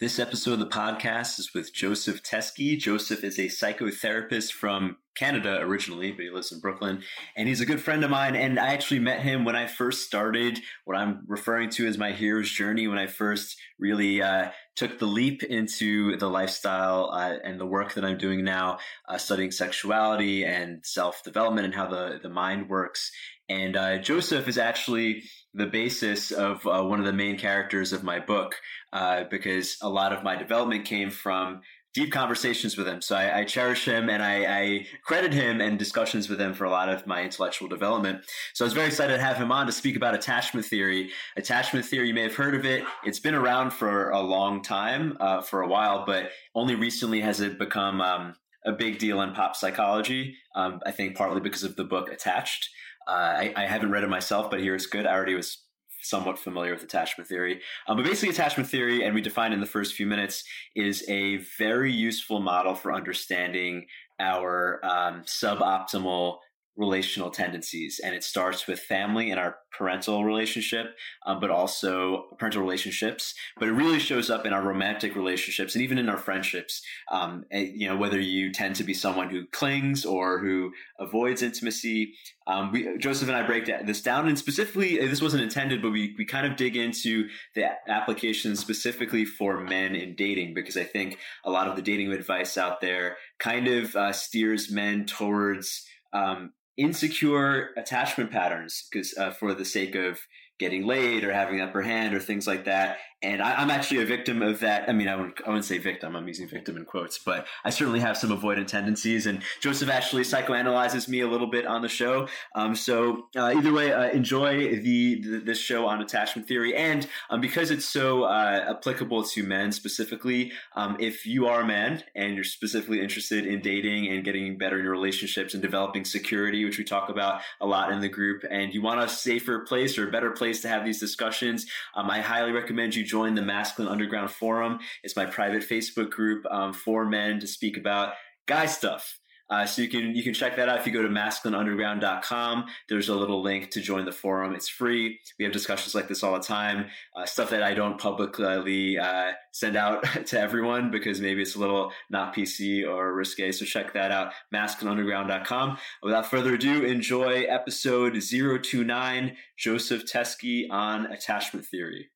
This episode of the podcast is with Joseph Teskey. Joseph is a psychotherapist from Canada originally, but he lives in Brooklyn. And he's a good friend of mine. And I actually met him when I first started what I'm referring to as my hero's journey, when I first really uh, took the leap into the lifestyle uh, and the work that I'm doing now, uh, studying sexuality and self development and how the, the mind works. And uh, Joseph is actually the basis of uh, one of the main characters of my book uh, because a lot of my development came from deep conversations with him. So I, I cherish him and I, I, credit him and discussions with him for a lot of my intellectual development. So I was very excited to have him on to speak about attachment theory. Attachment theory, you may have heard of it. It's been around for a long time, uh, for a while, but only recently has it become um, a big deal in pop psychology. Um, I think partly because of the book Attached. I, I, haven't read it myself, but here it's good. I already was somewhat familiar with attachment theory. Um, but basically, attachment theory, and we defined in the first few minutes, is a very useful model for understanding our um, suboptimal relational tendencies. And it starts with family and our parental relationship, um, but also parental relationships. But it really shows up in our romantic relationships and even in our friendships. Um, and, you know, whether you tend to be someone who clings or who avoids intimacy. Um, we, Joseph and I break this down, and specifically, uh, this wasn't intended, but we, we kind of dig into the application specifically for men in dating because I think a lot of the dating advice out there kind of uh, steers men towards um, insecure attachment patterns because uh, for the sake of getting laid or having upper hand or things like that. And I, am actually a victim of that. I mean, I wouldn't, I wouldn't say victim. I'm using victim in quotes, but I certainly have some avoidant tendencies. And Joseph actually psychoanalyzes me a little bit on the show. Um, so uh, either way, uh, enjoy the, the, this show on attachment theory. And um, because it's so uh, applicable to men specifically, um, if you are a man and you're specifically interested in dating and getting better in your relationships and developing security, which we talk about a lot in the group, and you want a safer place or a better place place to have these discussions. Um, I highly recommend you join the Masculine Underground Forum. It's my private Facebook group um, for men to speak about guy stuff. Uh, so you can you can check that out if you go to masculineunderground.com. There's a little link to join the forum. It's free. We have discussions like this all the time. Uh, stuff that I don't publicly uh, send out to everyone because maybe it's a little not PC or risque. So check that out. Masculineunderground.com. Without further ado, enjoy episode 029, Joseph Teskey on attachment theory.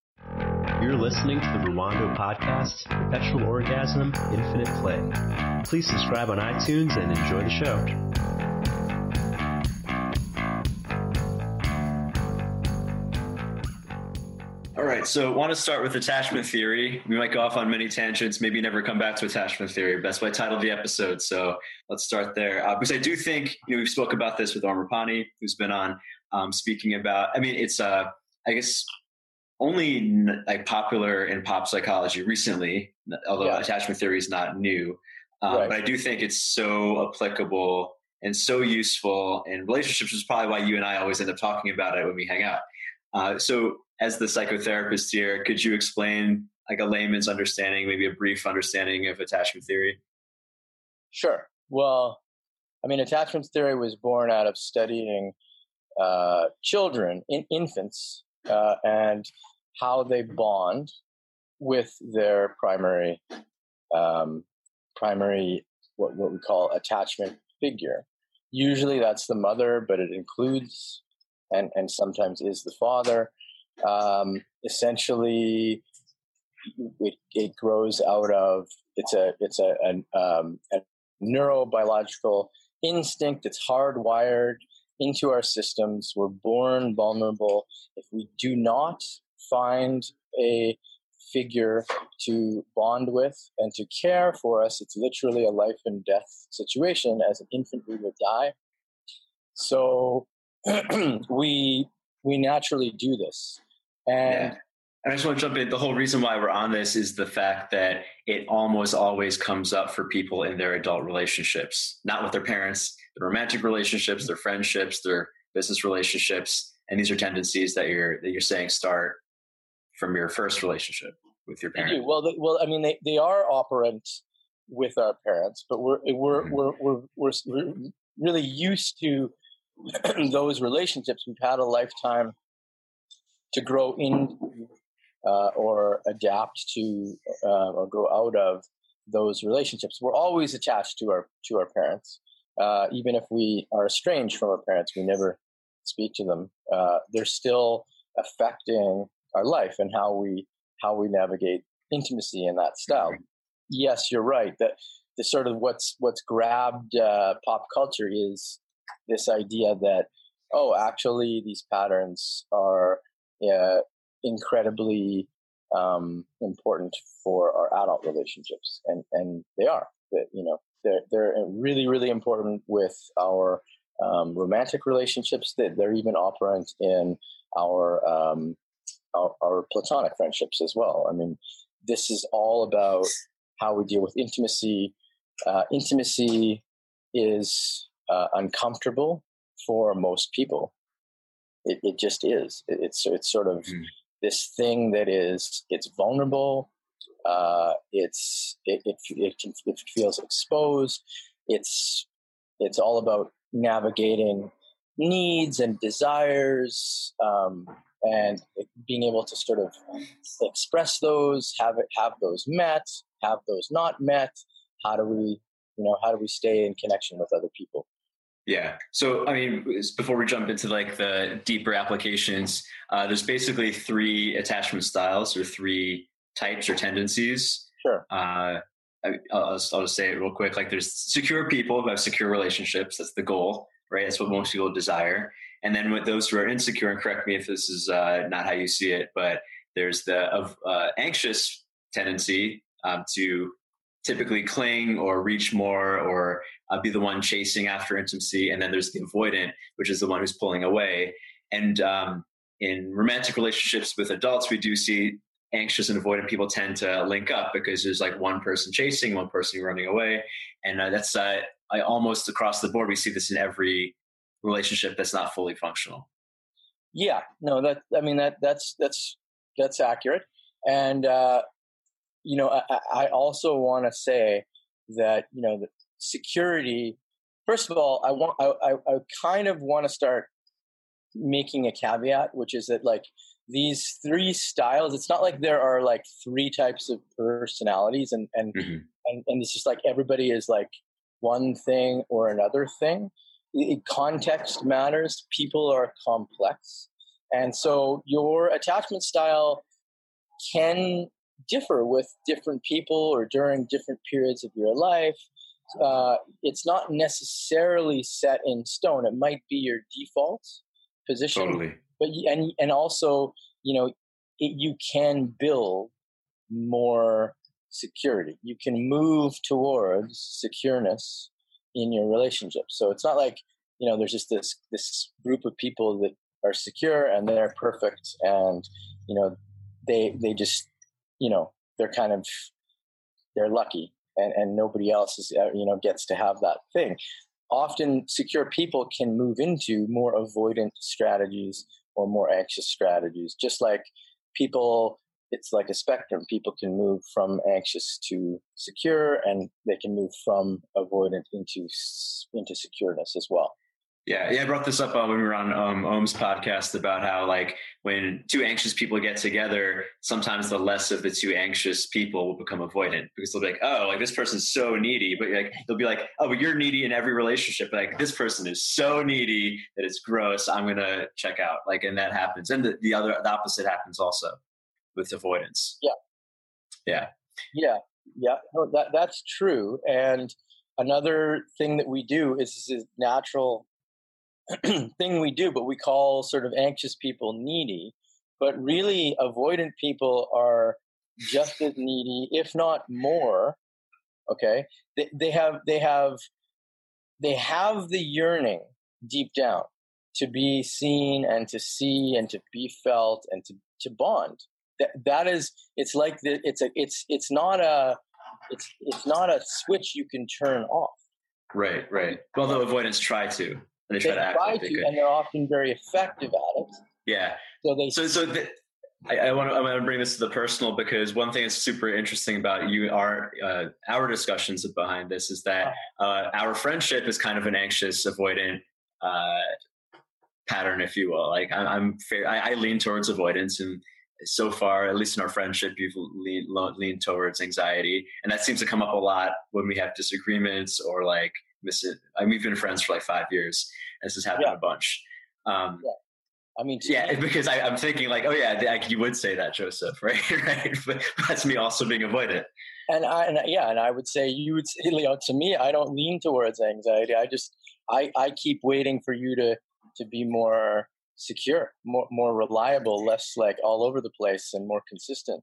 You're listening to the Rwando podcast, Perpetual Orgasm, Infinite Play. Please subscribe on iTunes and enjoy the show. All right, so I want to start with attachment theory. We might go off on many tangents, maybe never come back to attachment theory. That's why I titled the episode. So let's start there. Uh, because I do think, you know, we've spoke about this with Om Rupani, who's been on um, speaking about, I mean, it's, uh, I guess, only like popular in pop psychology recently, although yeah. attachment theory is not new. Um, right. But I do think it's so applicable and so useful in relationships, which is probably why you and I always end up talking about it when we hang out. Uh, so, as the psychotherapist here, could you explain like a layman's understanding, maybe a brief understanding of attachment theory? Sure. Well, I mean, attachment theory was born out of studying uh, children, in, infants, uh, and how they bond with their primary um, primary what, what we call attachment figure. Usually that's the mother, but it includes and, and sometimes is the father. Um, essentially, it, it grows out of it's a it's a, an, um, a neurobiological instinct. It's hardwired into our systems. We're born vulnerable. If we do not find a figure to bond with and to care for us, it's literally a life and death situation. As an infant, we will die. So we we naturally do this, and. Yeah. I just want to jump in. The whole reason why we're on this is the fact that it almost always comes up for people in their adult relationships, not with their parents, their romantic relationships, their friendships, their business relationships, and these are tendencies that you're that you're saying start from your first relationship with your parents? Well, they, well, I mean, they, they are operant with our parents, but we're we're mm-hmm. we're, we're, we're, we're really used to those relationships. We've had a lifetime to grow in uh, or adapt to uh, or grow out of those relationships. We're always attached to our to our parents, uh, even if we are estranged from our parents. We never speak to them. Uh, they're still affecting our life and how we how we navigate intimacy in that style. Mm-hmm. Yes, you're right. That the sort of what's what's grabbed uh, pop culture is this idea that oh, actually, these patterns are uh, incredibly um, important for our adult relationships, and and they are. That you know they're they're really really important with our um, romantic relationships. That they're even operant in our, um, our our platonic friendships as well. I mean, this is all about how we deal with intimacy. Uh, intimacy is uh, uncomfortable for most people. It, it just is. It, it's it's sort of mm. this thing that is it's vulnerable. Uh, it's it it it, can, it feels exposed. It's it's all about navigating needs and desires um, and being able to sort of express those, have it, have those met, have those not met. How do we, you know, how do we stay in connection with other people? Yeah. So, I mean, before we jump into like the deeper applications, uh, there's basically three attachment styles or three types or tendencies. Sure. Uh, I, will I'll just say it real quick. Like, there's secure people who have secure relationships. That's the goal, right? That's what most people desire. And then with those who are insecure, and correct me if this is uh, not how you see it, but there's the uh, anxious tendency um, to typically cling or reach more or uh, be the one chasing after intimacy. And then there's the avoidant, which is the one who's pulling away. And um, in romantic relationships with adults, we do see anxious and avoidant people tend to link up because there's like one person chasing, one person running away. And uh, that's uh, I almost across the board. We see this in every relationship that's not fully functional. Yeah, no, that I mean that that's that's that's accurate. And uh, you know, I, I also want to say that you know the security. First of all, I want I, I, I kind of want to start making a caveat, which is that like these three styles, it's not like there are like three types of personalities, and and mm-hmm. and, and it's just like everybody is like one thing or another thing. It, context matters. People are complex, and so your attachment style can differ with different people or during different periods of your life. Uh, it's not necessarily set in stone. It might be your default position, totally. but and and also you know it, you can build more security. You can move towards secureness in your relationship. So it's not like you know there's just this this group of people that are secure and they're perfect and you know they they just you know they're kind of they're lucky and, and nobody else is uh, you know gets to have that thing often secure people can move into more avoidant strategies or more anxious strategies just like people it's like a spectrum people can move from anxious to secure and they can move from avoidant into into secureness as well yeah, yeah, I brought this up uh, when we were on um, Om's podcast about how, like, when two anxious people get together, sometimes the less of the two anxious people will become avoidant because they'll be like, "Oh, like this person's so needy," but like they'll be like, "Oh, but you're needy in every relationship." But, like this person is so needy that it's gross. I'm gonna check out. Like, and that happens, and the, the other, the opposite happens also with avoidance. Yeah, yeah, yeah, yeah. No, that that's true. And another thing that we do is, this is natural thing we do, but we call sort of anxious people needy. But really, avoidant people are just as needy, if not more. Okay, they, they have they have they have the yearning deep down to be seen and to see and to be felt and to to bond. That that is, it's like the, it's a it's it's not a it's it's not a switch you can turn off. Right, right. Although avoidance try to they try, they to, try to and they're often very effective at it. Yeah. So they. So so. The, I, I want to. I want to bring this to the personal because one thing that's super interesting about you, our uh, our discussions behind this, is that uh, our friendship is kind of an anxious, avoidant uh, pattern, if you will. Like I, I'm, fair, I, I lean towards avoidance, and so far, at least in our friendship, you've leaned, leaned towards anxiety, and that seems to come up a lot when we have disagreements or like miss it. I mean, we've been friends for like five years. And this has happened yeah. a bunch. Um, yeah. I mean, yeah, because I, am thinking like, oh yeah, I, you would say that, Joseph, right? right. But that's me also being avoidant. And I, and yeah, and I would say you would, say, you know, to me, I don't lean towards anxiety. I just, I, I keep waiting for you to, to be more secure, more, more reliable, less like all over the place, and more consistent.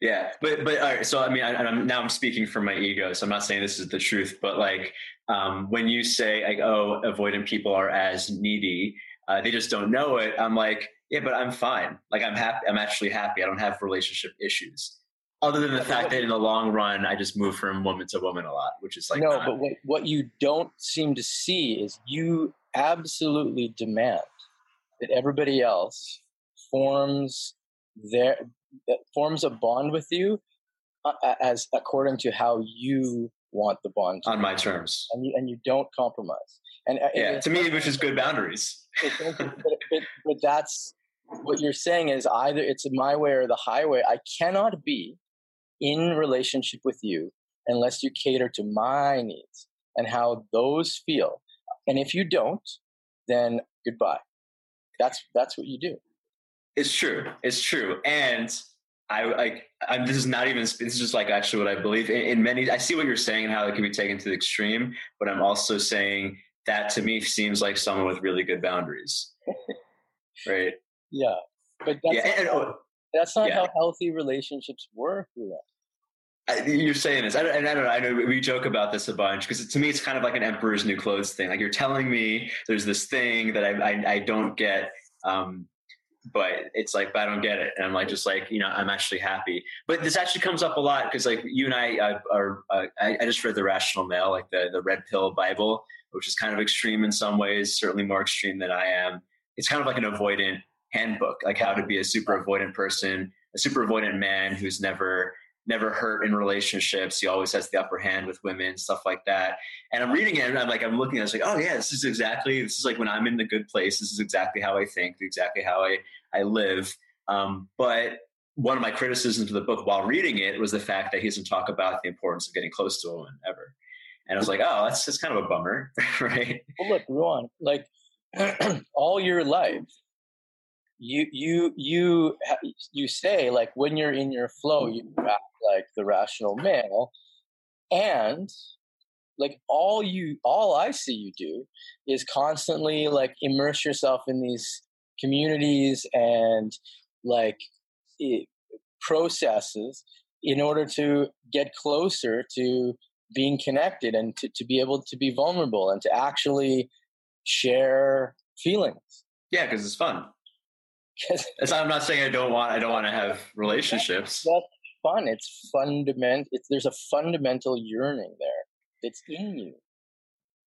Yeah, but but all right. So I mean, I, am now I'm speaking from my ego, so I'm not saying this is the truth. But like, um, when you say like, oh, avoidant people are as needy, uh, they just don't know it. I'm like, yeah, but I'm fine. Like I'm happy. I'm actually happy. I don't have relationship issues. Other than the fact that in the long run, I just move from woman to woman a lot, which is like no. Not, but what, what you don't seem to see is you absolutely demand that everybody else forms their forms a bond with you uh, as according to how you want the bond on my terms, and you and you don't compromise. And uh, yeah, to me, which is good boundaries. but, but, but that's what you're saying is either it's my way or the highway. I cannot be in relationship with you unless you cater to my needs and how those feel. And if you don't, then goodbye. That's that's what you do. It's true. It's true. And I like I'm this is not even this is just like actually what I believe in, in, many I see what you're saying and how it can be taken to the extreme, but I'm also saying that to me seems like someone with really good boundaries. right? Yeah. But that's yeah, not, and, oh, that's not yeah. how healthy relationships work. I, you're saying this, I and I don't know. I know we joke about this a bunch because to me it's kind of like an emperor's new clothes thing. Like you're telling me there's this thing that I I, I don't get, um, but it's like but I don't get it, and I'm like just like you know I'm actually happy. But this actually comes up a lot because like you and I uh, are uh, I, I, just read the Rational Male, like the the Red Pill Bible, which is kind of extreme in some ways, certainly more extreme than I am. It's kind of like an avoidant handbook, like how to be a super avoidant person, a super avoidant man who's never never hurt in relationships. He always has the upper hand with women, stuff like that. And I'm reading it and I'm like, I'm looking at it, it's like, oh yeah, this is exactly, this is like when I'm in the good place, this is exactly how I think, exactly how I, I live. Um, but one of my criticisms of the book while reading it was the fact that he doesn't talk about the importance of getting close to a woman ever. And I was like, oh, that's just kind of a bummer, right? Well, look, Ruan, like all your life, you you you you say like when you're in your flow, you mm-hmm. act like the rational male, and like all you all I see you do is constantly like immerse yourself in these communities and like it, processes in order to get closer to being connected and to, to be able to be vulnerable and to actually share feelings. Yeah, because it's fun. It's, I'm not saying I don't want I don't want to have relationships. That's fun. It's fundamental. It's there's a fundamental yearning there. It's in you.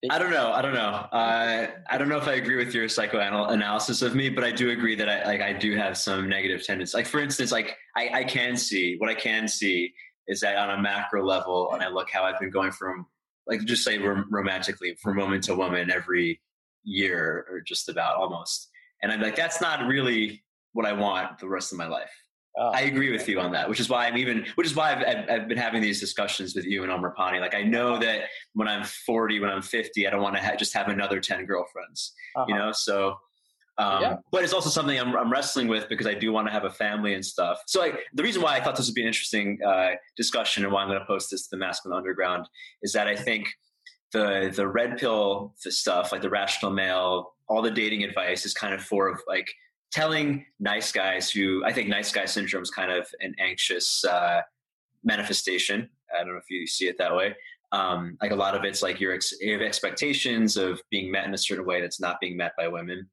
I don't know. I don't know. Uh, I don't know if I agree with your psychoanalysis of me, but I do agree that I like I do have some negative tendencies. Like for instance, like I, I can see what I can see is that on a macro level, and I look how I've been going from like just say romantically from woman to woman every year or just about almost, and I'm like that's not really what I want the rest of my life. Oh, I agree with you on that, which is why I'm even, which is why I've, I've, I've been having these discussions with you and Om Rupani. Like I know that when I'm 40, when I'm 50, I don't want to ha- just have another 10 girlfriends, uh-huh. you know? So, um, yeah. but it's also something I'm, I'm, wrestling with because I do want to have a family and stuff. So like the reason why I thought this would be an interesting uh, discussion and why I'm going to post this to the masculine underground is that I think the, the red pill the stuff, like the rational male, all the dating advice is kind of for of like telling nice guys who I think nice guy syndrome is kind of an anxious uh, manifestation. I don't know if you see it that way. Um, like a lot of it's like your ex- expectations of being met in a certain way that's not being met by women.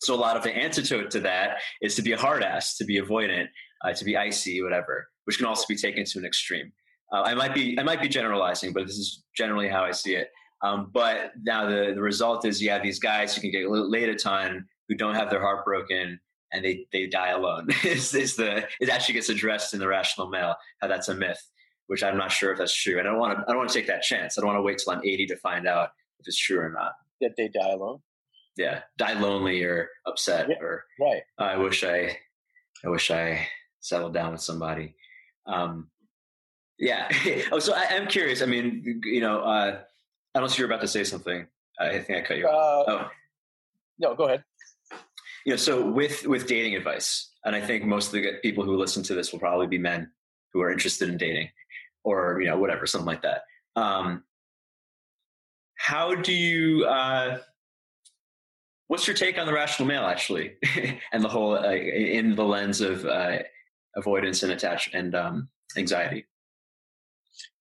So a lot of the antidote to that is to be a hard ass, to be avoidant, uh, to be icy, whatever, which can also be taken to an extreme. Uh, I might be I might be generalizing, but this is generally how I see it. Um, but now the, the result is you have these guys who can get laid a ton, who don't have their heart broken and they, they die alone. Is, is the it actually gets addressed in the rational male how that's a myth which i'm not sure if that's true. And i don't want to i don't want to take that chance. I don't want to wait till i'm 80 to find out if it's true or not. That they die alone? Yeah. Die lonely or upset yeah, or right. I wish i i wish i settled down with somebody. Um, yeah. oh, so I, am curious. I mean, you know, uh, unless you're about to say something, I think I cut you off. Uh, oh, no, go ahead. You know, so with with dating advice, and I think most of the people who listen to this will probably be men who are interested in dating, or you know, whatever, something like that. Um, how do you? Uh, what's your take on the rational male, actually, and the whole uh, in the lens of uh, avoidance and attachment and um, anxiety?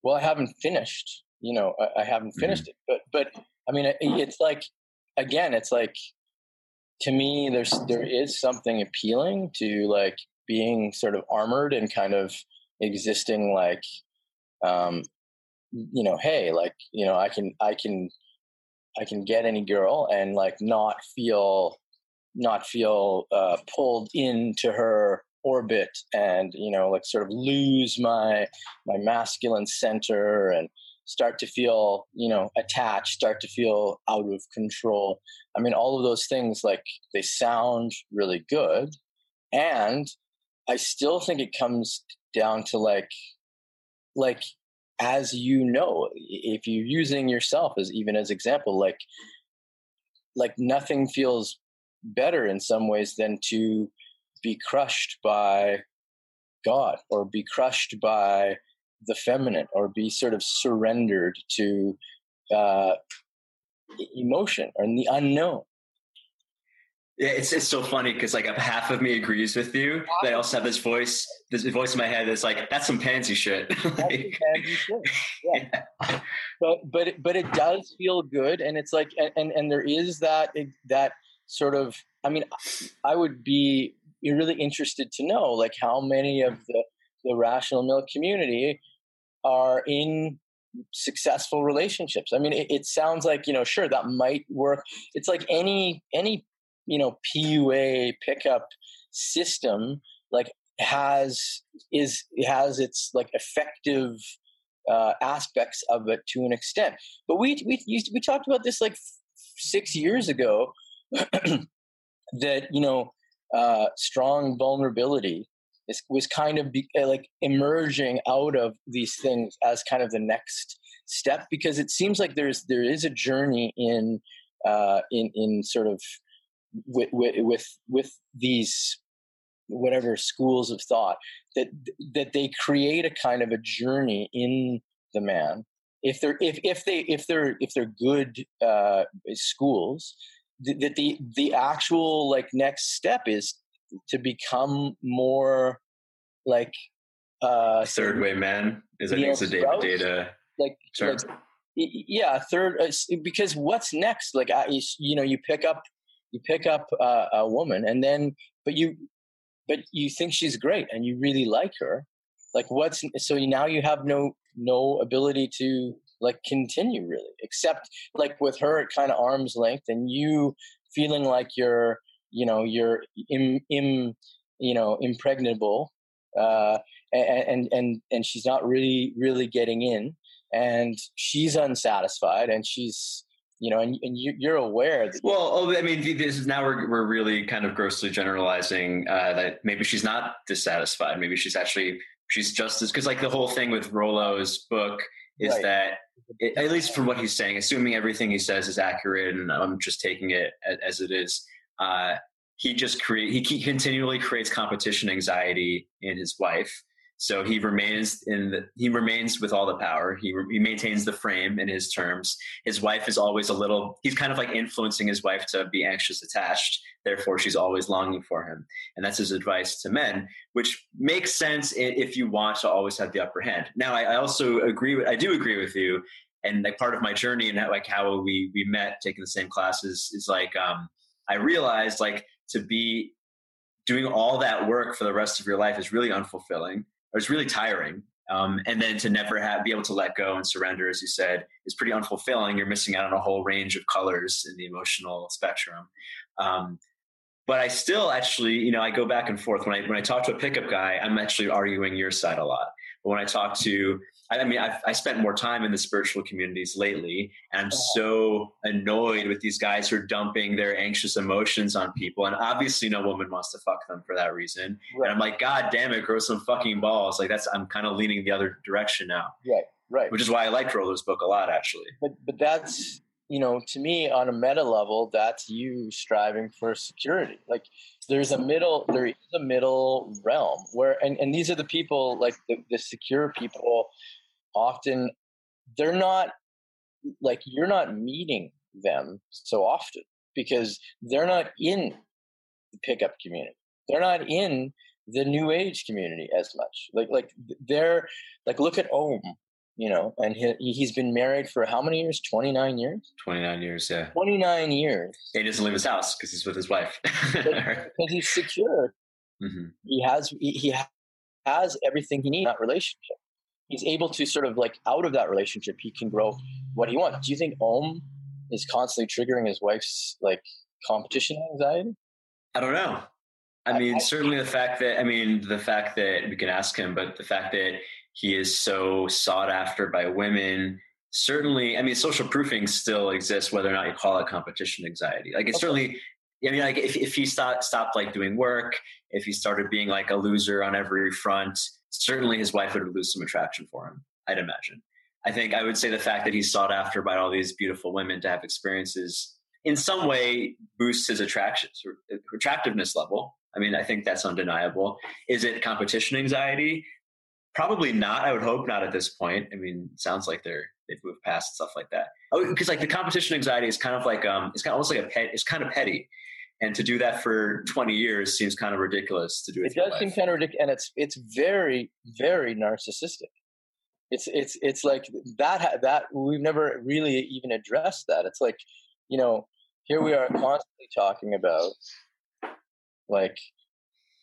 Well, I haven't finished. You know, I, I haven't finished mm-hmm. it, but but I mean, it, it's like again, it's like to me, there's there is something appealing to like being sort of armored and kind of existing like um you know hey like you know i can i can i can get any girl and like not feel not feel uh pulled into her orbit and you know like sort of lose my my masculine center and start to feel you know attached start to feel out of control. I mean all of those things like they sound really good and i still think it comes down to like like as you know if you're using yourself as even as example like like nothing feels better in some ways than to be crushed by god or be crushed by the feminine or be sort of surrendered to uh, emotion or the unknown. Yeah, it's it's so funny because like half of me agrees with you, but I also have this voice, this voice in my head that's like, "That's some pansy shit." like, pansy shit. Yeah. yeah. But but but it does feel good, and it's like, and and there is that that sort of. I mean, I would be really interested to know like how many of the the rational male community are in successful relationships. I mean, it, it, sounds like you know, sure, that might work. It's like any any you know PUA pickup system like has is has its like effective uh, aspects of it to an extent. But we we used we talked about this like six years ago that you know uh, strong vulnerability is, was kind of be, uh, like emerging out of these things as kind of the next step because it seems like there's there is a journey in uh, in in sort of with, with with these whatever schools of thought that that they create a kind of a journey in the man. If they're if if they if they're if they're good uh, schools that the the actual like next step is to become more like uh third way man is I think it's a David Deida like, like yeah third uh, because what's next? Like I, you know you pick up you pick up uh, a woman and then but you but you think she's great and you really like her. Like what's so now you have no no ability to like continue really except like with her at kind of arm's length and you feeling like you're you know you're im, im you know impregnable uh, and and and she's not really really getting in and she's unsatisfied and she's you know and, and you're aware that well oh, i mean this is now we're, we're really kind of grossly generalizing uh, that maybe she's not dissatisfied maybe she's actually she's just as because like the whole thing with rollo's book is right. that it, at least from what he's saying assuming everything he says is accurate and i'm just taking it as, as it is uh, he just create he continually creates competition anxiety in his wife. So he remains in the, he remains with all the power. He, he maintains the frame in his terms. His wife is always a little he's kind of like influencing his wife to be anxious attached. Therefore she's always longing for him. And that's his advice to men which makes sense if you want to always have the upper hand. Now i, I also agree with i do agree with you. And like part of my journey and like how we we met taking the same classes is like um i realized like to be doing all that work for the rest of your life is really unfulfilling or it's really tiring. Um, and then to never have be able to let go and surrender, as you said, is pretty unfulfilling. You're missing out on a whole range of colors in the emotional spectrum. Um, but I still actually, you know, I go back and forth when I when I talk to a pickup guy. I'm actually arguing your side a lot. But when I talk to, I mean, I've, I spent more time in the spiritual communities lately, and I'm so annoyed with these guys who are dumping their anxious emotions on people. And obviously, no woman wants to fuck them for that reason. Right. And I'm like, God damn it, grow some fucking balls. Like that's, I'm kind of leaning the other direction now. Right, right. Which is why I liked Rollo's book a lot, actually. But but that's you know, to me, on a meta level, that's you striving for security. Like there's a middle, there is a middle realm where, and, and these are the people, like the, the secure people, often they're not like you're not meeting them so often because they're not in the pickup community. They're not in the new age community as much. Like like they're like look at Om you know, and he, he's been married for how many years? 29 years? 29 years, yeah. 29 years. He doesn't leave his house because he's with his wife. because he's secure. Mm-hmm. He has he, he has everything he needs in that relationship. He's able to sort of like out of that relationship, he can grow what he wants. Do you think Om is constantly triggering his wife's like competition anxiety? I don't know. I mean, I, certainly the fact that I mean the fact that we can ask him, but the fact that he is so sought after by women. Certainly, I mean, social proofing still exists, whether or not you call it competition anxiety. Like it's okay. certainly, I mean, like if, if he stopped, stopped like doing work, if he started being like a loser on every front, certainly his wife would lose some attraction for him. I'd imagine. I think I would say the fact that he's sought after by all these beautiful women to have experiences in some way boosts his attractions attractiveness level. I mean, I think that's undeniable. Is it competition anxiety? Probably not. I would hope not at this point. I mean, sounds like they're they've moved past stuff like that. Oh, because like the competition anxiety is kind of like um, it's kind of almost like a pet. It's kind of petty, and to do that for twenty years seems kind of ridiculous to do. It, it does seem kind of ridiculous, and it's it's very very narcissistic. It's it's it's like that that we've never really even addressed that. It's like you know here we are constantly talking about like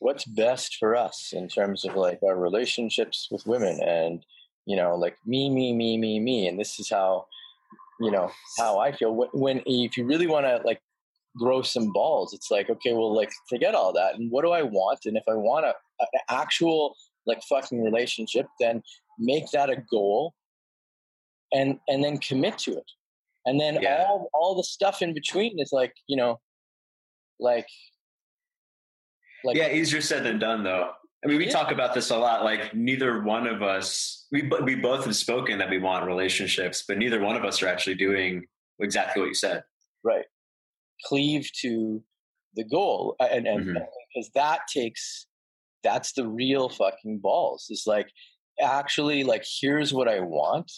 what's best for us in terms of like our relationships with women and you know like me me me me me and this is how you know how i feel when, when if you really want to like grow some balls it's like okay well like forget all that and what do i want and if i want a, a actual like fucking relationship then make that a goal and and then commit to it and then yeah. all all the stuff in between is like you know like like, yeah, easier said than done, though. I mean, we yeah. talk about this a lot. Like, neither one of us, we we both have spoken that we want relationships, but neither one of us are actually doing exactly what you said. Right. Cleave to the goal, and and mm-hmm. because that takes that's the real fucking balls. It's like actually like here's what I want,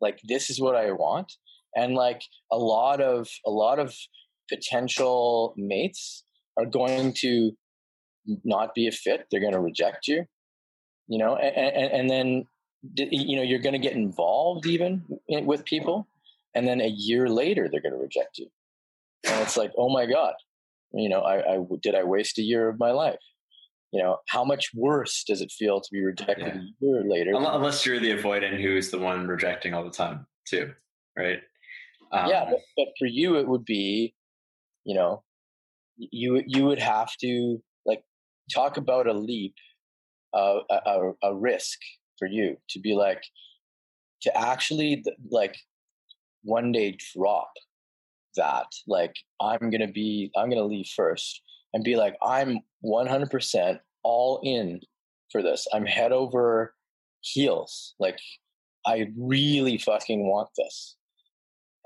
like this is what I want, and like a lot of a lot of potential mates are going to not be a fit they're going to reject you you know and, and, and then you know you're going to get involved even with people and then a year later they're going to reject you and it's like oh my god you know I, I did i waste a year of my life? You know how much worse does it feel to be rejected yeah. a year later? Unless you're the avoidant who's the one rejecting all the time too right? Um, yeah but, but for you it would be you know you you would have to like talk about a leap, uh, a, a risk for you to be like, to actually like one day drop that, like, I'm to be, I'm to leave first and be like, I'm 100% all in for this. I'm head over heels. Like, I really fucking want this.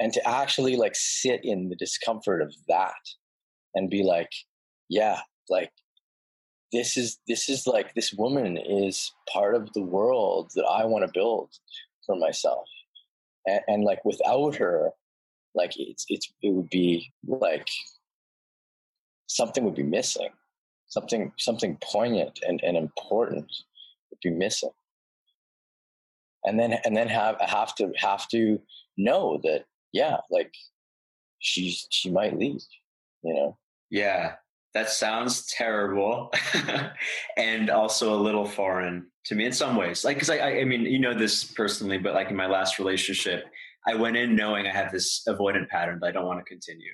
And to actually like sit in the discomfort of that and be like, yeah, like this is this is like this woman is part of the world that I want to build for myself, and, and like without her, like it's it's it would be like something would be missing, something something poignant and, and important would be missing, and then and then have have to have to know that yeah, like she's she might leave, you know. Yeah, that sounds terrible. And also a little foreign to me in some ways. Like because I, I mean you know this personally but like in my last relationship i went in knowing i have this avoidant pattern that i don't want to continue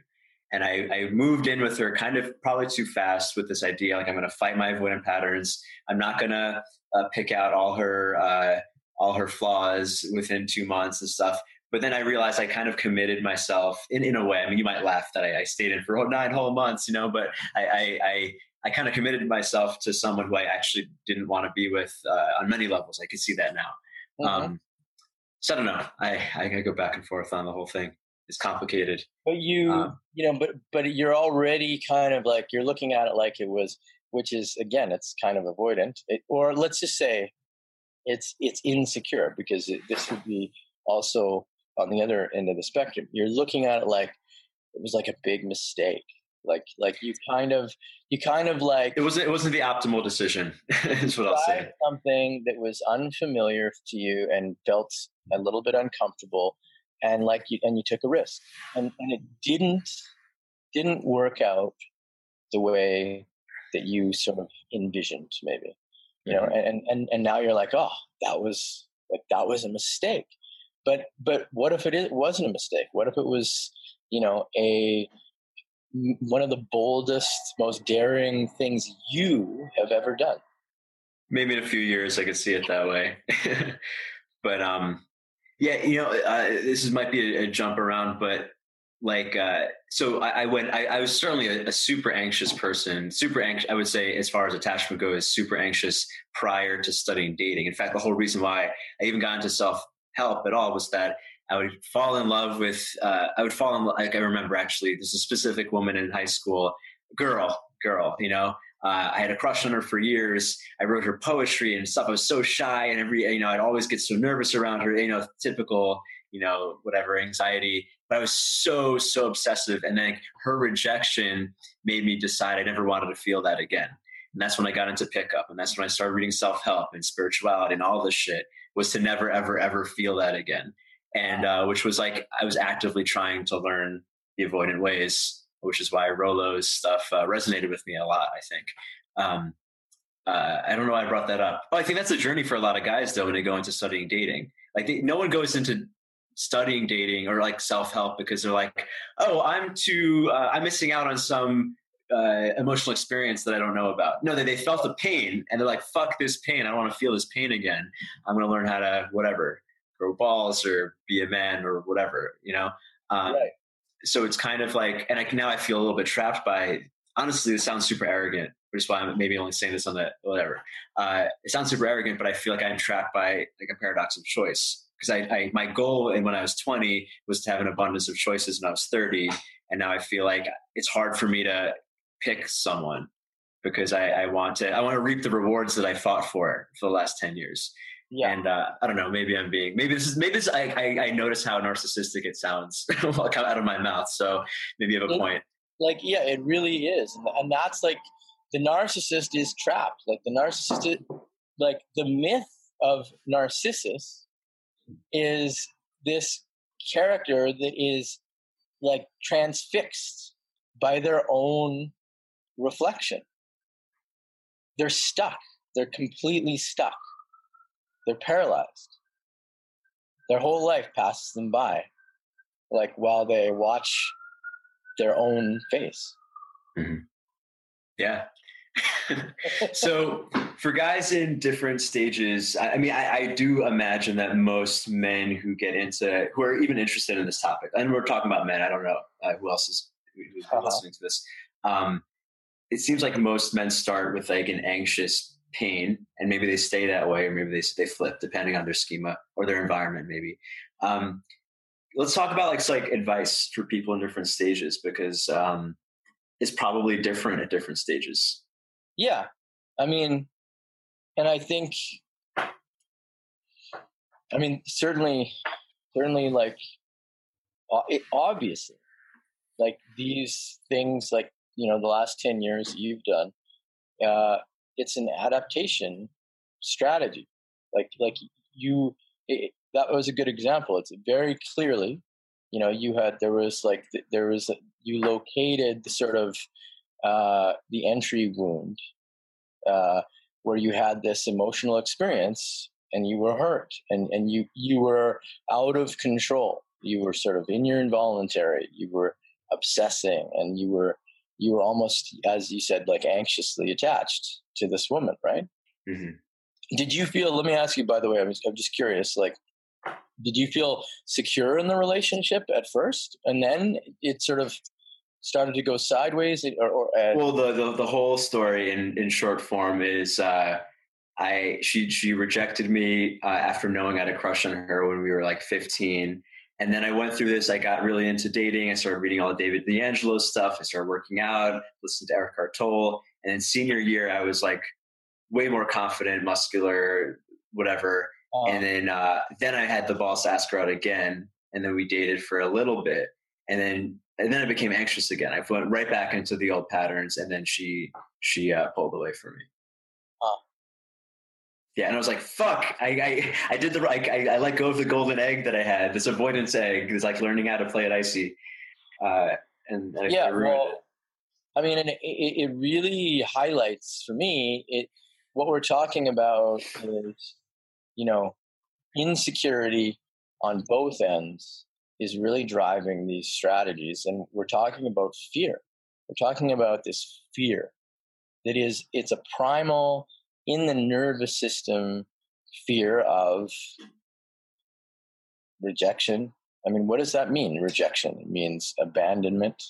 and I, I moved in with her kind of probably too fast with this idea like I'm going to fight my avoidant patterns. I'm not going to uh, pick out all her uh, all her flaws within two months and stuff. But then I realized I kind of committed myself in, in a way. I mean, you might laugh that I, I stayed in for nine whole months, you know, but I, I, I, I kind of committed myself to someone who I actually didn't want to be with uh, on many levels. I can see that now. Mm-hmm. Um, so I don't know. I, I go back and forth on the whole thing. It's complicated. But you, um, you know, but but you're already kind of like you're looking at it like it was, which is again, it's kind of avoidant, it, or let's just say, it's it's insecure because it, this would be also on the other end of the spectrum. You're looking at it like it was like a big mistake. Like like you kind of you kind of like it wasn't it wasn't the optimal decision. is what I'll say. Something that was unfamiliar to you and felt a little bit uncomfortable, and like you and you took a risk, and and it didn't didn't work out the way that you sort of envisioned maybe you know mm-hmm. and and and now you're like oh that was like that was a mistake but but what if it wasn't a mistake? What if it was you know a one of the boldest, most daring things you have ever done? Maybe in a few years, I could see it that way. but um, yeah, you know, uh, this is, might be a, a, jump around, but like, uh, so I, I went. I, I, was certainly a, a, super anxious person. Super anxious. I would say, as far as attachment goes, super anxious prior to studying dating. In fact, the whole reason why I even got into self help at all was that I would fall in love with, uh, I would fall in like I remember actually, there's a specific woman in high school, girl, girl, you know, uh, I had a crush on her for years. I wrote her poetry and stuff. I was so shy and every, you know, I'd always get so nervous around her, you know, typical, you know, whatever anxiety, but I was so, so obsessive. And then her rejection made me decide I never wanted to feel that again. And that's when I got into pickup. And that's when I started reading self help and spirituality and all this shit was to never, ever, ever feel that again. And uh, which was like, I was actively trying to learn the avoidant ways, which is why Rollo's stuff uh, resonated with me a lot, I think. Um, uh, I don't know why I brought that up. Oh, I think that's a journey for a lot of guys, though, when they go into studying dating. Like, they, no one goes into studying dating or like self help because they're like, oh, I'm too, uh, I'm missing out on some uh, emotional experience that I don't know about. No, they, they felt the pain and they're like, fuck this pain. I don't want to feel this pain again. I'm going to learn how to, whatever, grow balls or be a man or whatever, you know? Um, right. So it's kind of like, and I can, now I feel a little bit trapped by, honestly, this sounds super arrogant, which is why I'm maybe only saying this on the, whatever. Uh, it sounds super arrogant, but I feel like I'm trapped by like a paradox of choice. Because I, I, my goal and when I was 20 was to have an abundance of choices when I was 30. And now I feel like it's hard for me to pick someone because I, I want to I want to reap the rewards that I fought for for the last ten years. Yeah. And uh, I don't know. Maybe I'm being. Maybe this is. Maybe this. I, I, I notice how narcissistic it sounds out of my mouth. So maybe you have a it, point. Like yeah, it really is, and that's like the narcissist is trapped. Like the narcissist, like the myth of Narcissus is this character that is like transfixed by their own reflection. They're stuck. They're completely stuck. They're paralyzed. Their whole life passes them by, like while they watch their own face. Mm-hmm. Yeah. so for guys in different stages, I, mean, I, I, do imagine that most men who get into, who are even interested in this topic, and we're talking about men, I don't know uh, who else is who's uh-huh. listening to this. Um, it seems like most men start with like an anxious pain and maybe they stay that way or maybe they, they flip depending on their schema or their environment maybe. Um, let's talk about like like advice for people in different stages because um, it's probably different at different stages. Yeah. I mean and i think i mean certainly certainly like obviously like these things like you know the last 10 years you've done uh, it's an adaptation strategy. Like like you it, that was a good example. It's very clearly you know you had there was like there was you located the sort of uh, the entry wound uh, where you had this emotional experience and you were hurt and and you you were out of control. You were sort of in your involuntary you were obsessing and you were you were almost as you said like anxiously attached to this woman right? Mm-hmm. did you feel let me ask you by the way I'm just, I'm just curious like did you feel secure in the relationship at first? And then it sort of started to go sideways or, or well the, the, the whole story in in short form is uh i she she rejected me uh, after knowing i had a crush on her when we were like 15 and then I went through this. I got really into dating. I started reading all the David DeAngelo stuff. I started working out, listened to Eckhart Tolle. And then senior year, I was like way more confident, muscular, whatever. Oh. And then uh, then I had the boss ask her out again, and then we dated for a little bit, and then and then I became anxious again. I went right back into the old patterns, and then she she uh, pulled away from me. Yeah, and I was like, "Fuck!" I I, I did the I, I let go of the golden egg that I had. This avoidance egg is like learning how to play at icy, uh, and, and yeah, well, it. I mean, and it, it really highlights for me it what we're talking about is, you know, insecurity on both ends is really driving these strategies, and we're talking about fear. We're talking about this fear that is it's a primal in the nervous system fear of rejection. I mean, what does that mean? Rejection. It means abandonment.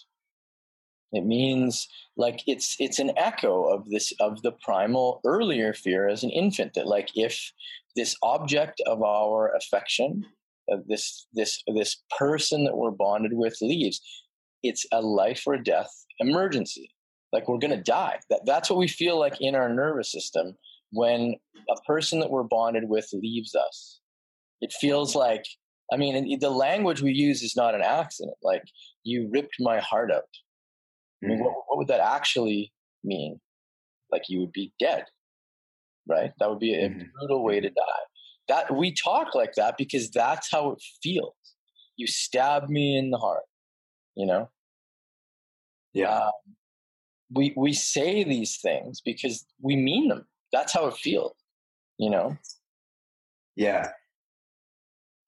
It means like it's it's an echo of this of the primal earlier fear as an infant that like if this object of our affection, uh, this this this person that we're bonded with leaves, it's a life or death emergency. Like we're gonna die. That that's what we feel like in our nervous system when a person that we're bonded with leaves us. It feels like, I mean, the language we use is not an accident. Like, you ripped my heart out. I mean, what, mm-hmm. what would that actually mean? Like, you would be dead, right? That would be a mm-hmm. brutal way to die. That we talk like that because that's how it feels. You stab me in the heart, you know. Yeah. Um, we we say these things because we mean them that's how it feels, you know? Yeah.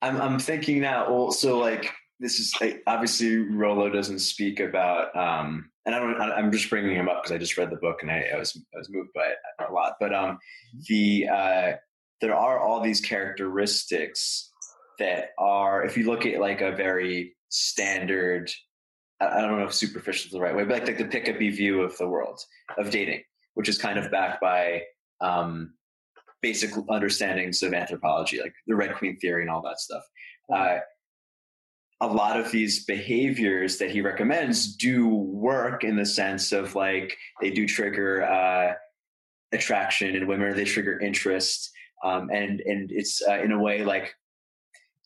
I'm, I'm thinking now, also like, this is like, obviously Rollo doesn't speak about, um, and I don't, I'm just bringing him up because I just read the book and I, I, was, I was moved by it a lot, but, um, mm-hmm. the, uh, there are all these characteristics that are, if you look at like a very standard, I don't know if superficial is the right way, but like, like the pickup view of the world of dating, which is kind of backed by um, basic understandings of anthropology, like the Red Queen theory and all that stuff. Uh, a lot of these behaviors that he recommends do work in the sense of like they do trigger uh, attraction in women, they trigger interest, um, and and it's uh, in a way like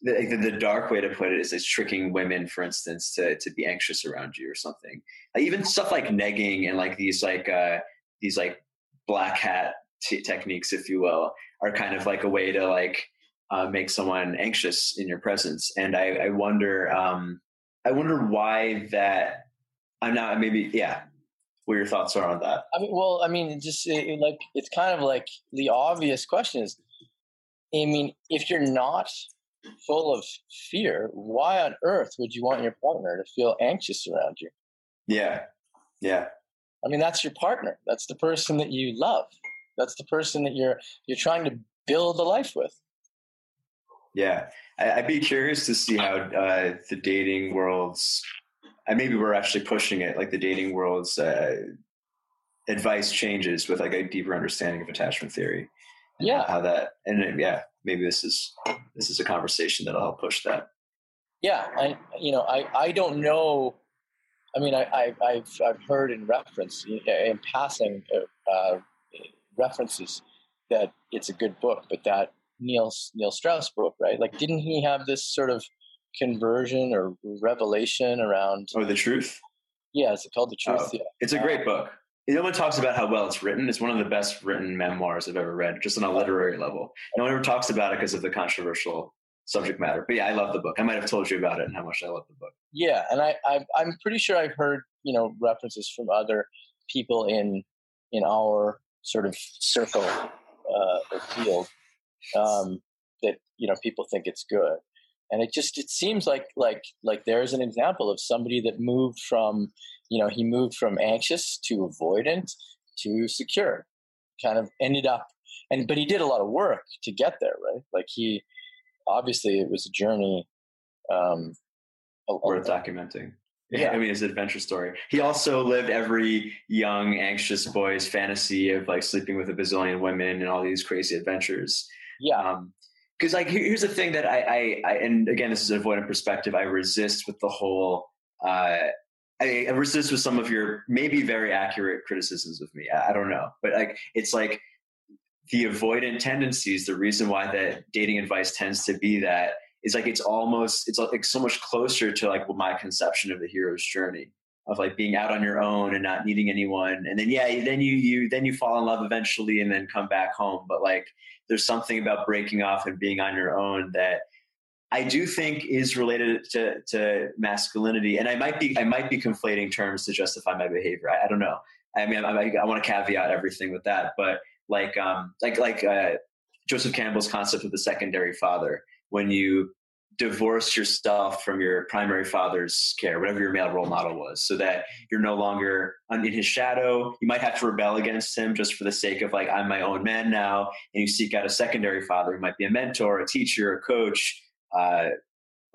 the, the, dark way to put it is it's tricking women, for instance, to to be anxious around you or something. even stuff like negging and like these like uh, these like black hat t- techniques, if you will, are kind of like a way to like uh, make someone anxious in your presence. And I, I wonder, um, I wonder why that. I'm not maybe yeah. What your thoughts are on that? I mean, well, I mean, just it, like it's kind of like the obvious question is, I mean, if you're not full of fear, why on earth would you want your partner to feel anxious around you? Yeah, yeah. I mean, that's your partner. That's the person that you love. That's the person that you're you're trying to build a life with. Yeah, I, would be curious to see how uh, the dating world's. Uh, maybe we're actually pushing it, like the dating world's uh, advice changes with like a deeper understanding of attachment theory. Yeah, how that and yeah, maybe this is this is a conversation that'll help push that. Yeah, I you know I I don't know. I mean, I, I have I've heard in reference in passing uh, references that it's a good book, but that Neil Neil Strauss book, right? Like, didn't he have this sort of conversion or revelation around? Oh, the truth. Yeah, is it called the truth? Oh, yeah. It's a great book. No one talks about how well it's written. It's one of the best written memoirs I've ever read, just on a literary level. No one ever talks about it because of the controversial subject matter. But yeah, I love the book. I might have told you about it and how much I love the book. Yeah, and I, I I'm pretty sure I've heard you know references from other people in in our sort of circle uh, or field um, that you know people think it's good. and it just it seems like like like there's an example of somebody that moved from you know he moved from anxious to avoidant to secure kind of ended up and but he did a lot of work to get there right? Like he obviously it was a journey um worth documenting yeah. I mean, his adventure story. He also lived every young, anxious boy's fantasy of like sleeping with a bazillion women and all these crazy adventures. Yeah. Um, because like here's the thing that I, I, I and again this is an avoidant perspective. I resist with the whole. Uh, I, I resist with some of your maybe very accurate criticisms of me. I, I don't know, but like it's like the avoidant tendencies. The reason why that dating advice tends to be that is like it's almost it's like so much closer to like my conception of the hero's journey of like being out on your own and not needing anyone and then yeah then you you then you fall in love eventually and then come back home but like there's something about breaking off and being on your own that I do think is related to, to masculinity, and I might be I might be conflating terms to justify my behavior. I, I don't know. I mean, I, I, I want to caveat everything with that, but like um, like like uh, Joseph Campbell's concept of the secondary father, when you divorce yourself from your primary father's care, whatever your male role model was, so that you're no longer in his shadow. You might have to rebel against him just for the sake of like, I'm my own man now. And you seek out a secondary father who might be a mentor, a teacher, a coach, uh,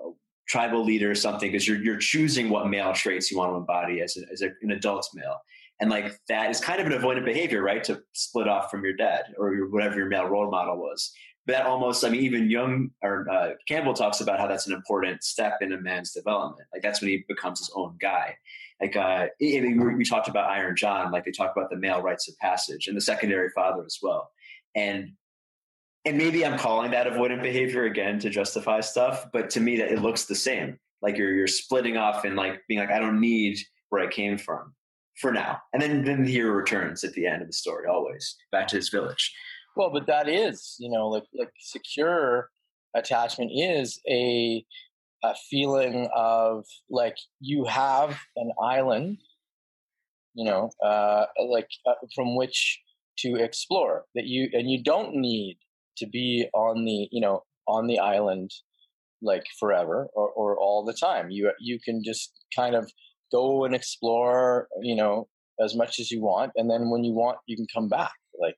a tribal leader, or something, because you're, you're choosing what male traits you want to embody as, a, as a, an adult male. And like that is kind of an avoidant behavior, right? To split off from your dad or whatever your male role model was that almost, I mean, even Jung or uh, Campbell talks about how that's an important step in a man's development. Like that's when he becomes his own guy. Like uh, I mean, we talked about Iron John, like they talk about the male rites of passage and the secondary father as well. And and maybe I'm calling that avoidant behavior again to justify stuff, but to me that it looks the same. Like you're you're splitting off and like being like, I don't need where I came from for now. And then then the hero returns at the end of the story, always back to his village. Well, but that is, you know, like like secure attachment is a a feeling of like you have an island, you know, uh, like uh, from which to explore that you and you don't need to be on the you know on the island like forever or, or all the time. You you can just kind of go and explore you know as much as you want and then when you want you can come back like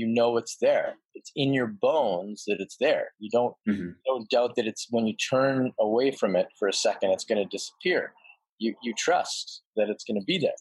you know it's there. It's in your bones that it's there. You don't mm-hmm. don't doubt that it's when you turn away from it for a second, it's going to disappear. You you trust that it's going to be there.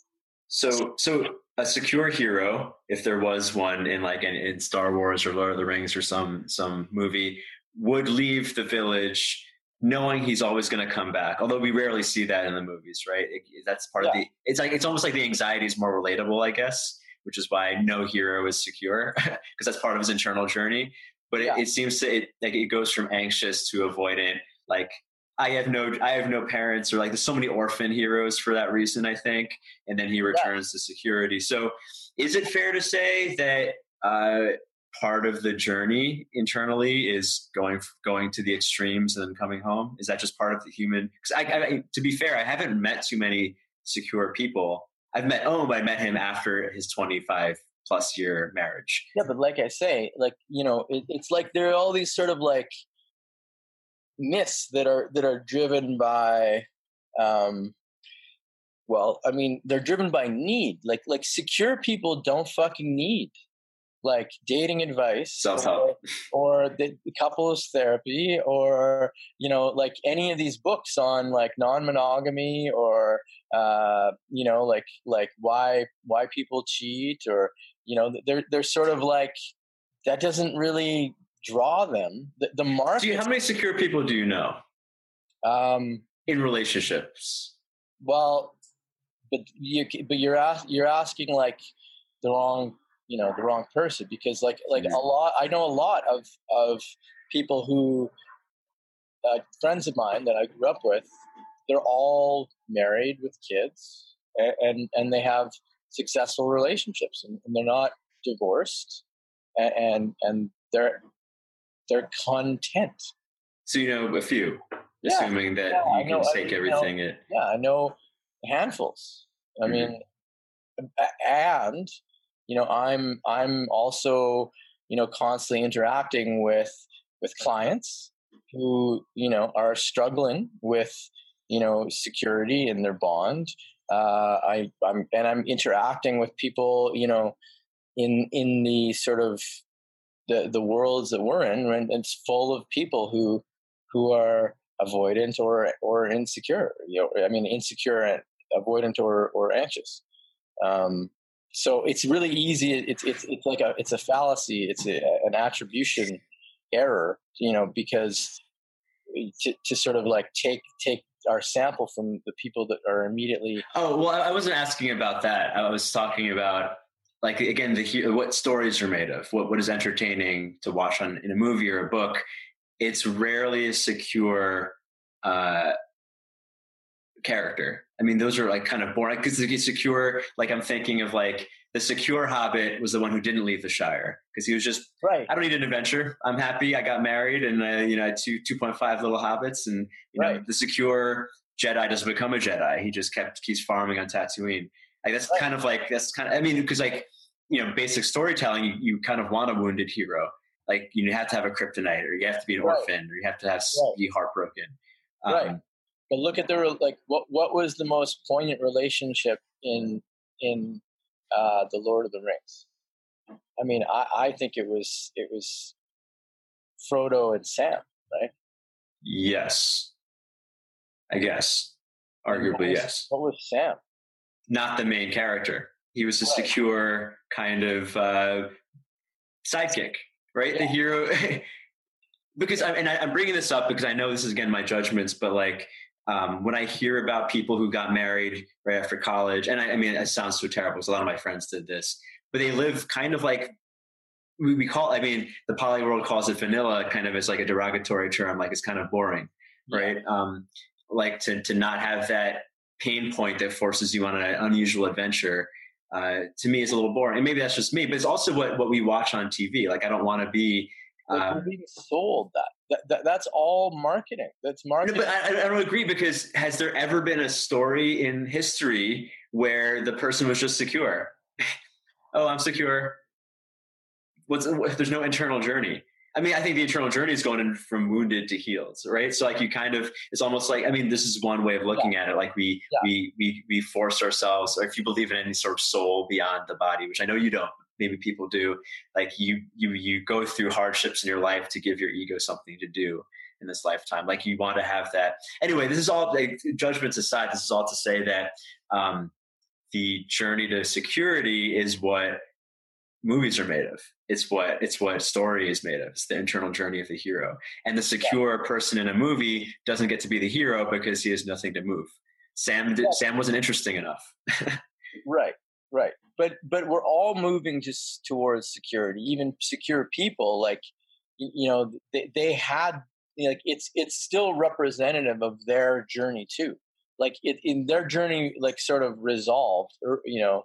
So so a secure hero, if there was one in like in, in Star Wars or Lord of the Rings or some some movie, would leave the village knowing he's always going to come back. Although we rarely see that in the movies, right? It, that's part yeah. of the. It's like it's almost like the anxiety is more relatable, I guess which is why no hero is secure because that's part of his internal journey. But yeah. it, it, seems to it like it goes from anxious to avoidant. Like I have no I have no parents or like there's so many orphan heroes for that reason I think, and then he returns yeah. to security. So is it fair to say that uh, part of the journey internally is going going to the extremes and then coming home? Is that just part of the human? Because I, I, to be fair, I haven't met too many secure people I've met oh, I met him after his 25 plus year marriage. Yeah, but like I say, like you know, it, it's like there are all these sort of like myths that are that are driven by um well i mean they're driven by need like like secure people don't fucking need like dating advice self-help. or, or the couples therapy or you know like any of these books on like non-monogamy or uh you know like like why why people cheat or you know they're they're sort of like that doesn't really draw them. The, the market you, how many secure people do you know? Um in relationships? Well but you but you're ask, you're asking like the wrong you know the wrong person because like like a lot i know a lot of of people who uh, friends of mine that i grew up with they're all married with kids and and, and they have successful relationships and, and they're not divorced and, and and they're they're content. So you know a few yeah, assuming that yeah, you can take everything know, yeah i know handfuls. I mm-hmm. mean and you know i'm i'm also you know constantly interacting with with clients who you know are struggling with you know security in their bond. Uh, I I'm and I'm interacting with people you know in in the sort of the the worlds that we're in, and it's full of people who who are avoidant or or insecure. You know, I mean, insecure avoidant or or anxious. Um, so it's really easy. It's it's it's like a it's a fallacy. It's a, an attribution error. You know, because to to sort of like take take our sample from the people that are immediately. Oh well, I wasn't asking about that. I was talking about like again the what stories are made of. What what is entertaining to watch on in a movie or a book. It's rarely a secure uh, character. I mean, those are like kind of boring because it's secure. Like I'm thinking of like the secure Hobbit was the one who didn't leave the Shire because he was just right. I don't need an adventure. I'm happy. I got married and I, you know, I had two two point five little hobbits, and you right. know, the secure Jedi doesn't become a Jedi. He just kept keeps farming on Tatooine. Like that's right. kind of like that's kind of I mean because like you know basic storytelling you, you kind of want a wounded hero like you have to have a kryptonite or you have to be an right. orphan or you have to have be heartbroken um, right but look at the like what what was the most poignant relationship in in uh, the Lord of the Rings? I mean, I, I think it was it was Frodo and Sam, right? Yes, I guess. Arguably, what was, yes. What was Sam? Not the main character. He was a right. secure kind of uh, sidekick, right? Yeah. The hero. because I'm, and I, I'm bringing this up because I know this is again my judgments, but like um, when I hear about people who got married right after college, and I, I mean, it sounds so terrible because a lot of my friends did this, but they live kind of like we, we call. I mean, the poly world calls it vanilla, kind of as like a derogatory term, like it's kind of boring, right? Yeah. Um, like to to not have that pain point that forces you on an unusual adventure. Uh, to me, is a little boring, and maybe that's just me. But it's also what what we watch on TV. Like, I don't want to be um, we're being sold that. That, that. That's all marketing. That's marketing. No, but I, I, don't agree because has there ever been a story in history where the person was just secure? oh, I'm secure. What's there's no internal journey. I mean, I think the internal journey is going from wounded to healed, right? So like you kind of, it's almost like, I mean, this is one way of looking yeah. at it. Like we, yeah. we, we, we force ourselves, or if you believe in any sort of soul beyond the body, which I know you don't, maybe people do like you you you go through hardships in your life to give your ego something to do in this lifetime. Like you want to have that. Anyway this is all like, judgments aside this is all to say that um, the journey to security is what movies are made of. It's what it's what story is made of. It's the internal journey of the hero. And the secure yeah. person in a movie doesn't get to be the hero because he has nothing to move. Sam did, yeah. sam wasn't interesting enough. Right right but but we're all moving just towards security even secure people like you know they, they had like it's it's still representative of their journey too. Like it, in their journey like sort of resolved or you know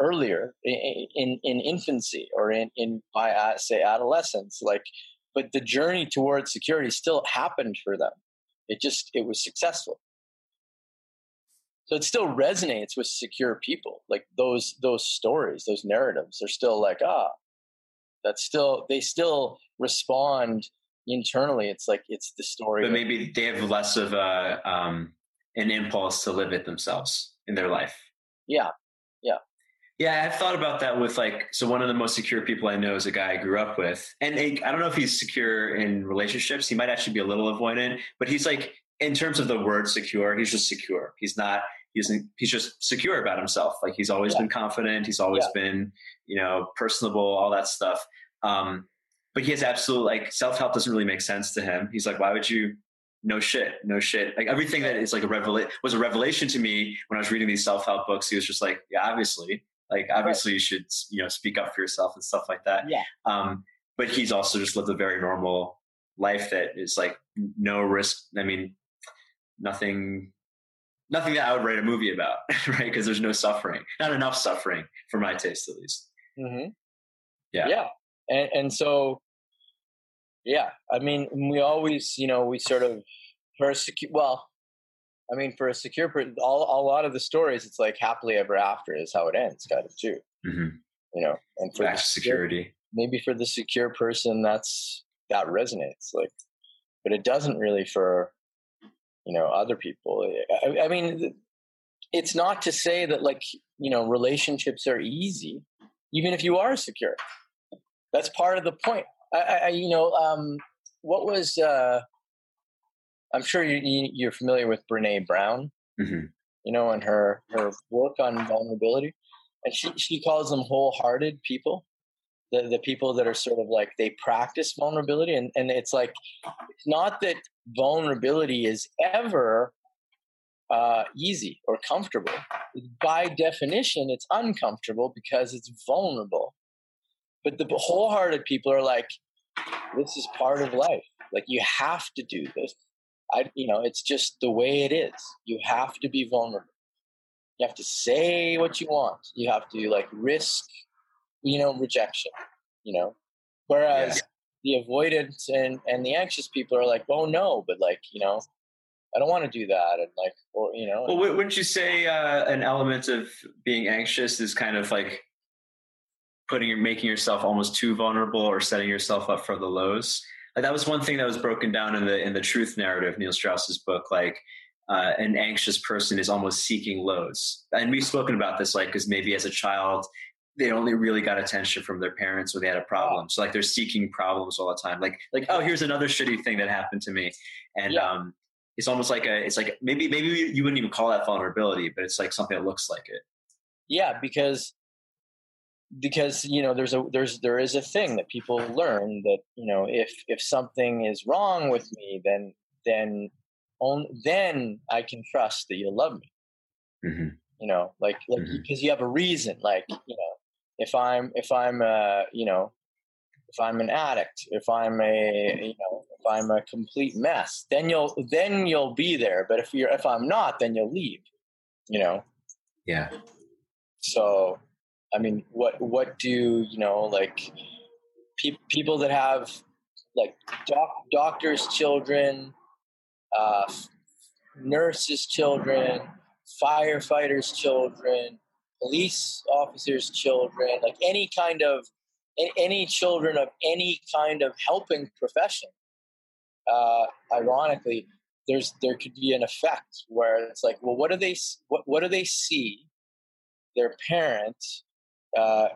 earlier in in, in infancy or in in by uh, say adolescence like but the journey towards security still happened for them. It just it was successful so it still resonates with secure people. Like those those stories those narratives they're still like ah that's still they still respond internally. It's like it's the story but maybe they have less of a um an impulse to live it themselves in their life. Yeah. Yeah. Yeah i've thought about that with like so one of the most secure people i know is a guy i grew up with. And i don't know if he's secure in relationships. He might actually be a little avoidant but he's like in terms of the word secure he's just secure. He's not he's he's just secure about himself. Like he's always yeah. been confident. He's always yeah. been you know personable, all that stuff. Um, but he has absolute like self help doesn't really make sense to him. He's like, why would you? No shit, no shit. Like everything that is like a revelation was a revelation to me when I was reading these self help books. He was just like, yeah, obviously, like obviously right. you should you know speak up for yourself and stuff like that. Yeah. Um, but he's also just lived a very normal life that is like no risk. I mean, nothing nothing that I would write a movie about, right? Because there's no suffering, not enough suffering for my taste, at least. Mm-hmm. Yeah, yeah, and and so, yeah, I mean, we always, you know, we sort of persecute. Well, I mean, for a secure, person all a lot of the stories, it's like happily ever after is how it ends, kind of too. Mm-hmm. You know, and for the security, maybe for the secure person, that's that resonates. Like, but it doesn't really for you know other people. I, I mean, it's not to say that like you know relationships are easy, even if you are secure. That's part of the point. I, I you know, um, what was uh, I'm sure you, you're familiar with Brene Brown. Mm-hmm. You know, and her her work on vulnerability, and she she calls them wholehearted people. The the people that are sort of like they practice vulnerability, and and it's like it's not that vulnerability is ever uh, easy or comfortable. By definition, it's uncomfortable because it's vulnerable. But the wholehearted people are like, this is part of life. Like you have to do this. I, you know, it's just the way it is. You have to be vulnerable. You have to say what you want. You have to like risk, you know, rejection. You know, whereas yeah. the avoidance and and the anxious people are like, oh no, but like you know, I don't want to do that. And like, or, you know. Well, wouldn't you say uh, an element of being anxious is kind of like putting, your making yourself almost too vulnerable or setting yourself up for the lows? Like that was one thing that was broken down in the in the truth narrative, Neil Strauss's book. Like uh, an anxious person is almost seeking lows, and we've spoken about this. Like, because maybe as a child they only really got attention from their parents when they had a problem. So like they're seeking problems all the time. Like like oh here's another shitty thing that happened to me, and yeah. um it's almost like a it's like maybe maybe you wouldn't even call that vulnerability but it's like something that looks like it yeah because because you know there's a there's there is a thing that people learn that you know if if something is wrong with me then then on then i can trust that you'll love me mm-hmm. you know like like mm-hmm. because you have a reason like you know if i'm if i'm uh you know if i'm an addict if i'm a you know if I'm a complete mess, then you'll then you'll be there. But if you're if I'm not, then you'll leave. You know. Yeah. So, I mean, what what do you know like pe- people that have like doc- doctors' children, uh, nurses' children, firefighters' children, police officers' children, like any kind of any children of any kind of helping profession uh, ironically, there's there could be an effect where it's like, well, what do they what what do they see their parents uh,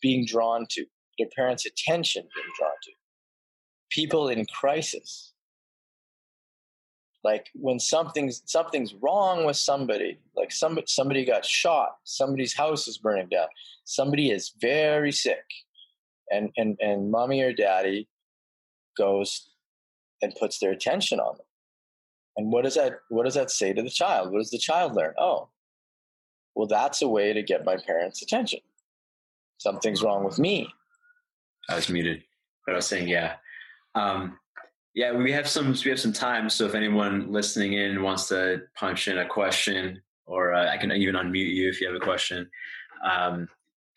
being drawn to, their parents' attention being drawn to, people in crisis. Like when something's something's wrong with somebody, like somebody somebody got shot, somebody's house is burning down, somebody is very sick, and and and mommy or daddy goes and puts their attention on them. And what does that what does that say to the child? What does the child learn? Oh, well, that's a way to get my parents' attention. Something's wrong with me. I was muted, but I was saying, yeah, um, yeah. We have some we have some time, so if anyone listening in wants to punch in a question, or uh, I can even unmute you if you have a question. Um,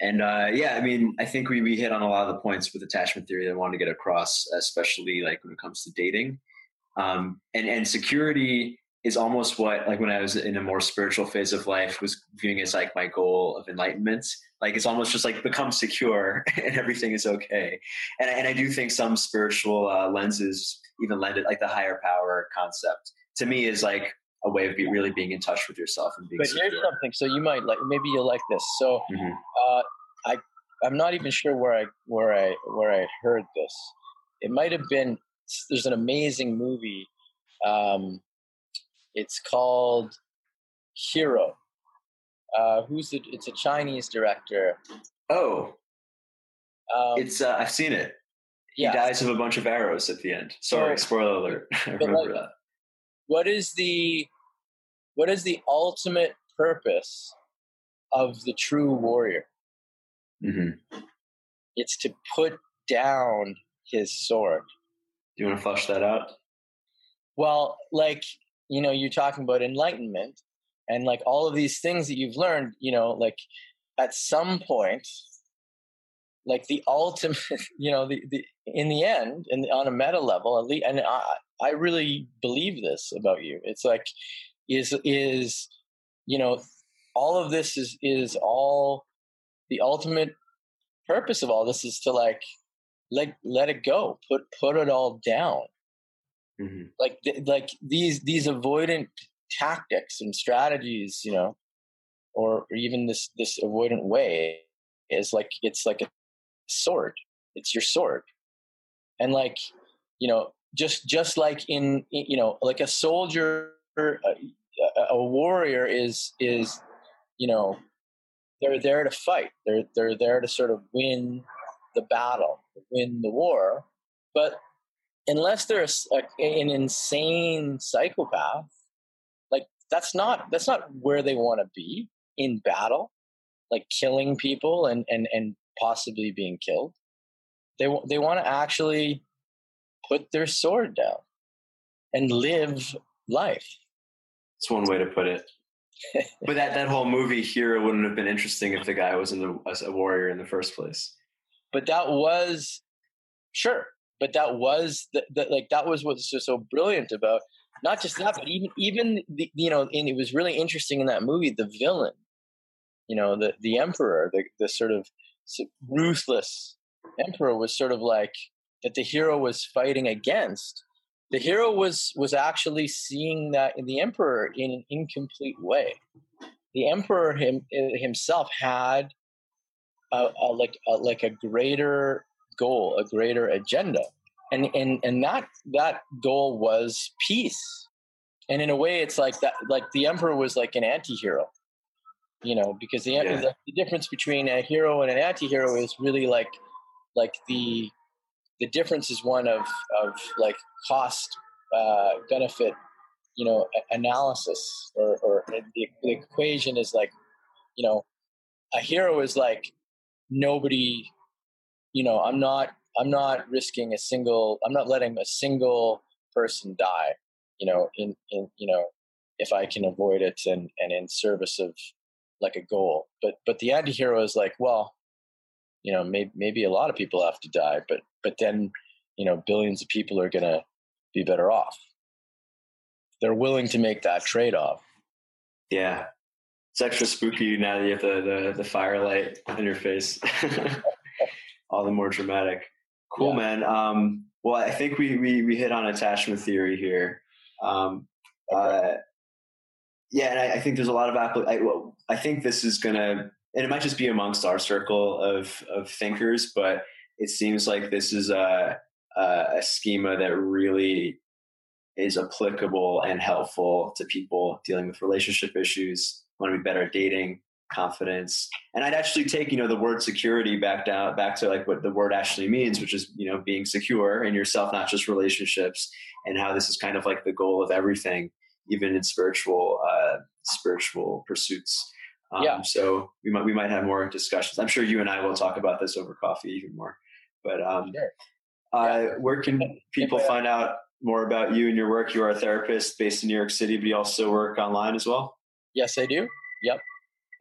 and uh, yeah, I mean, I think we, we hit on a lot of the points with attachment theory that I wanted to get across, especially like when it comes to dating. Um, and, and security is almost what, like when I was in a more spiritual phase of life, was viewing as like my goal of enlightenment. Like it's almost just like become secure and everything is okay. And, and I do think some spiritual uh, lenses even lend it, like the higher power concept to me is like a way of be, really being in touch with yourself and being. But secure. here's something. So you might like maybe you'll like this. So mm-hmm. uh, I I'm not even sure where I where I where I heard this. It might have been. There's an amazing movie. Um, it's called Hero. Uh, who's it? It's a Chinese director. Oh, um, it's uh, I've seen it. He yeah. dies of a bunch of arrows at the end. Sorry, spoiler alert. I remember like, that. What is the what is the ultimate purpose of the true warrior? Mm-hmm. It's to put down his sword. Do you want to flush that out? Well, like, you know, you're talking about enlightenment and like all of these things that you've learned, you know, like at some point, like the ultimate, you know, the, the in the end, and on a meta level, at least, and I, I really believe this about you. It's like is is you know all of this is is all the ultimate purpose of all this is to like let let it go put put it all down Mm-hmm. Like like these these avoidant tactics and strategies, you know, or, or even this this avoidant way is like it's like a sword. It's your sword, and like you know, just just like in you know, like a soldier, uh, a, a warrior is is you know, they're there to fight. They're they're there to sort of win the battle, win the war. But unless they're a, an insane psychopath, like that's not that's not where they want to be in battle, like killing people and and and possibly being killed. They they want to actually put their sword down and live life. It's one way to put it. but that, that whole movie hero wouldn't have been interesting if the guy wasn't a, a warrior in the first place. But that was sure but that was the, the, like that was what's so, so brilliant about not just that but even even the, you know and it was really interesting in that movie the villain you know the the emperor the, the sort of ruthless emperor was sort of like that the hero was fighting against the hero was was actually seeing that in the emperor in an incomplete way the emperor him, eh, himself had a, a like a, like a greater goal, a greater agenda. And, and, and that, that goal was peace. And in a way, it's like that, like the emperor was like an anti-hero, you know, because the, yeah. the, the difference between a hero and an anti-hero is really like, like the, the difference is one of, of like cost, uh, benefit, you know, analysis or, or the, the equation is like, you know, a hero is like nobody you know, I'm not I'm not risking a single I'm not letting a single person die, you know, in in you know, if I can avoid it and and in service of like a goal. But but the anti-hero is like, well, you know, maybe maybe a lot of people have to die, but but then, you know, billions of people are going to be better off. They're willing to make that trade-off. Yeah. It's extra spooky now that you have the, the, the firelight in your face. all the more dramatic. Cool, yeah. man. Um, well, I think we, we, we hit on attachment theory here. Um, uh, yeah, and I, I, think there's a lot of. I, well, I think this is gonna, and it might just be amongst our circle of of thinkers, but it seems like this is a a schema that really is applicable and helpful to people dealing with relationship issues, want to be better at dating, confidence and i'd actually take you know the word security back down back to like what the word actually means which is you know being secure in yourself not just relationships and how this is kind of like the goal of everything even in spiritual uh spiritual pursuits um, yeah. so we might we might have more discussions i'm sure you and i will talk about this over coffee even more but um sure. uh, yeah. where can people find out more about you and your work you are a therapist based in new york city but you also work online as well yes i do yep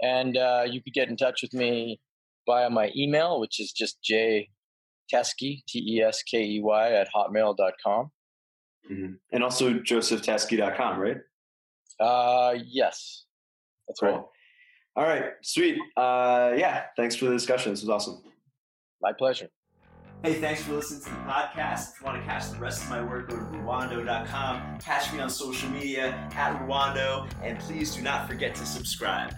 and uh, you could get in touch with me via my email, which is just J Teskey, T E S K E Y, at hotmail.com. Mm-hmm. And also josephteskey.com, right? Uh, yes. That's cool. right. All right, sweet. Uh, yeah, thanks for the discussion. This was awesome. My pleasure. Hey, thanks for listening to the podcast. If you want to catch the rest of my work, go to Ruwando.com. Catch me on social media at Ruwando, and please do not forget to subscribe.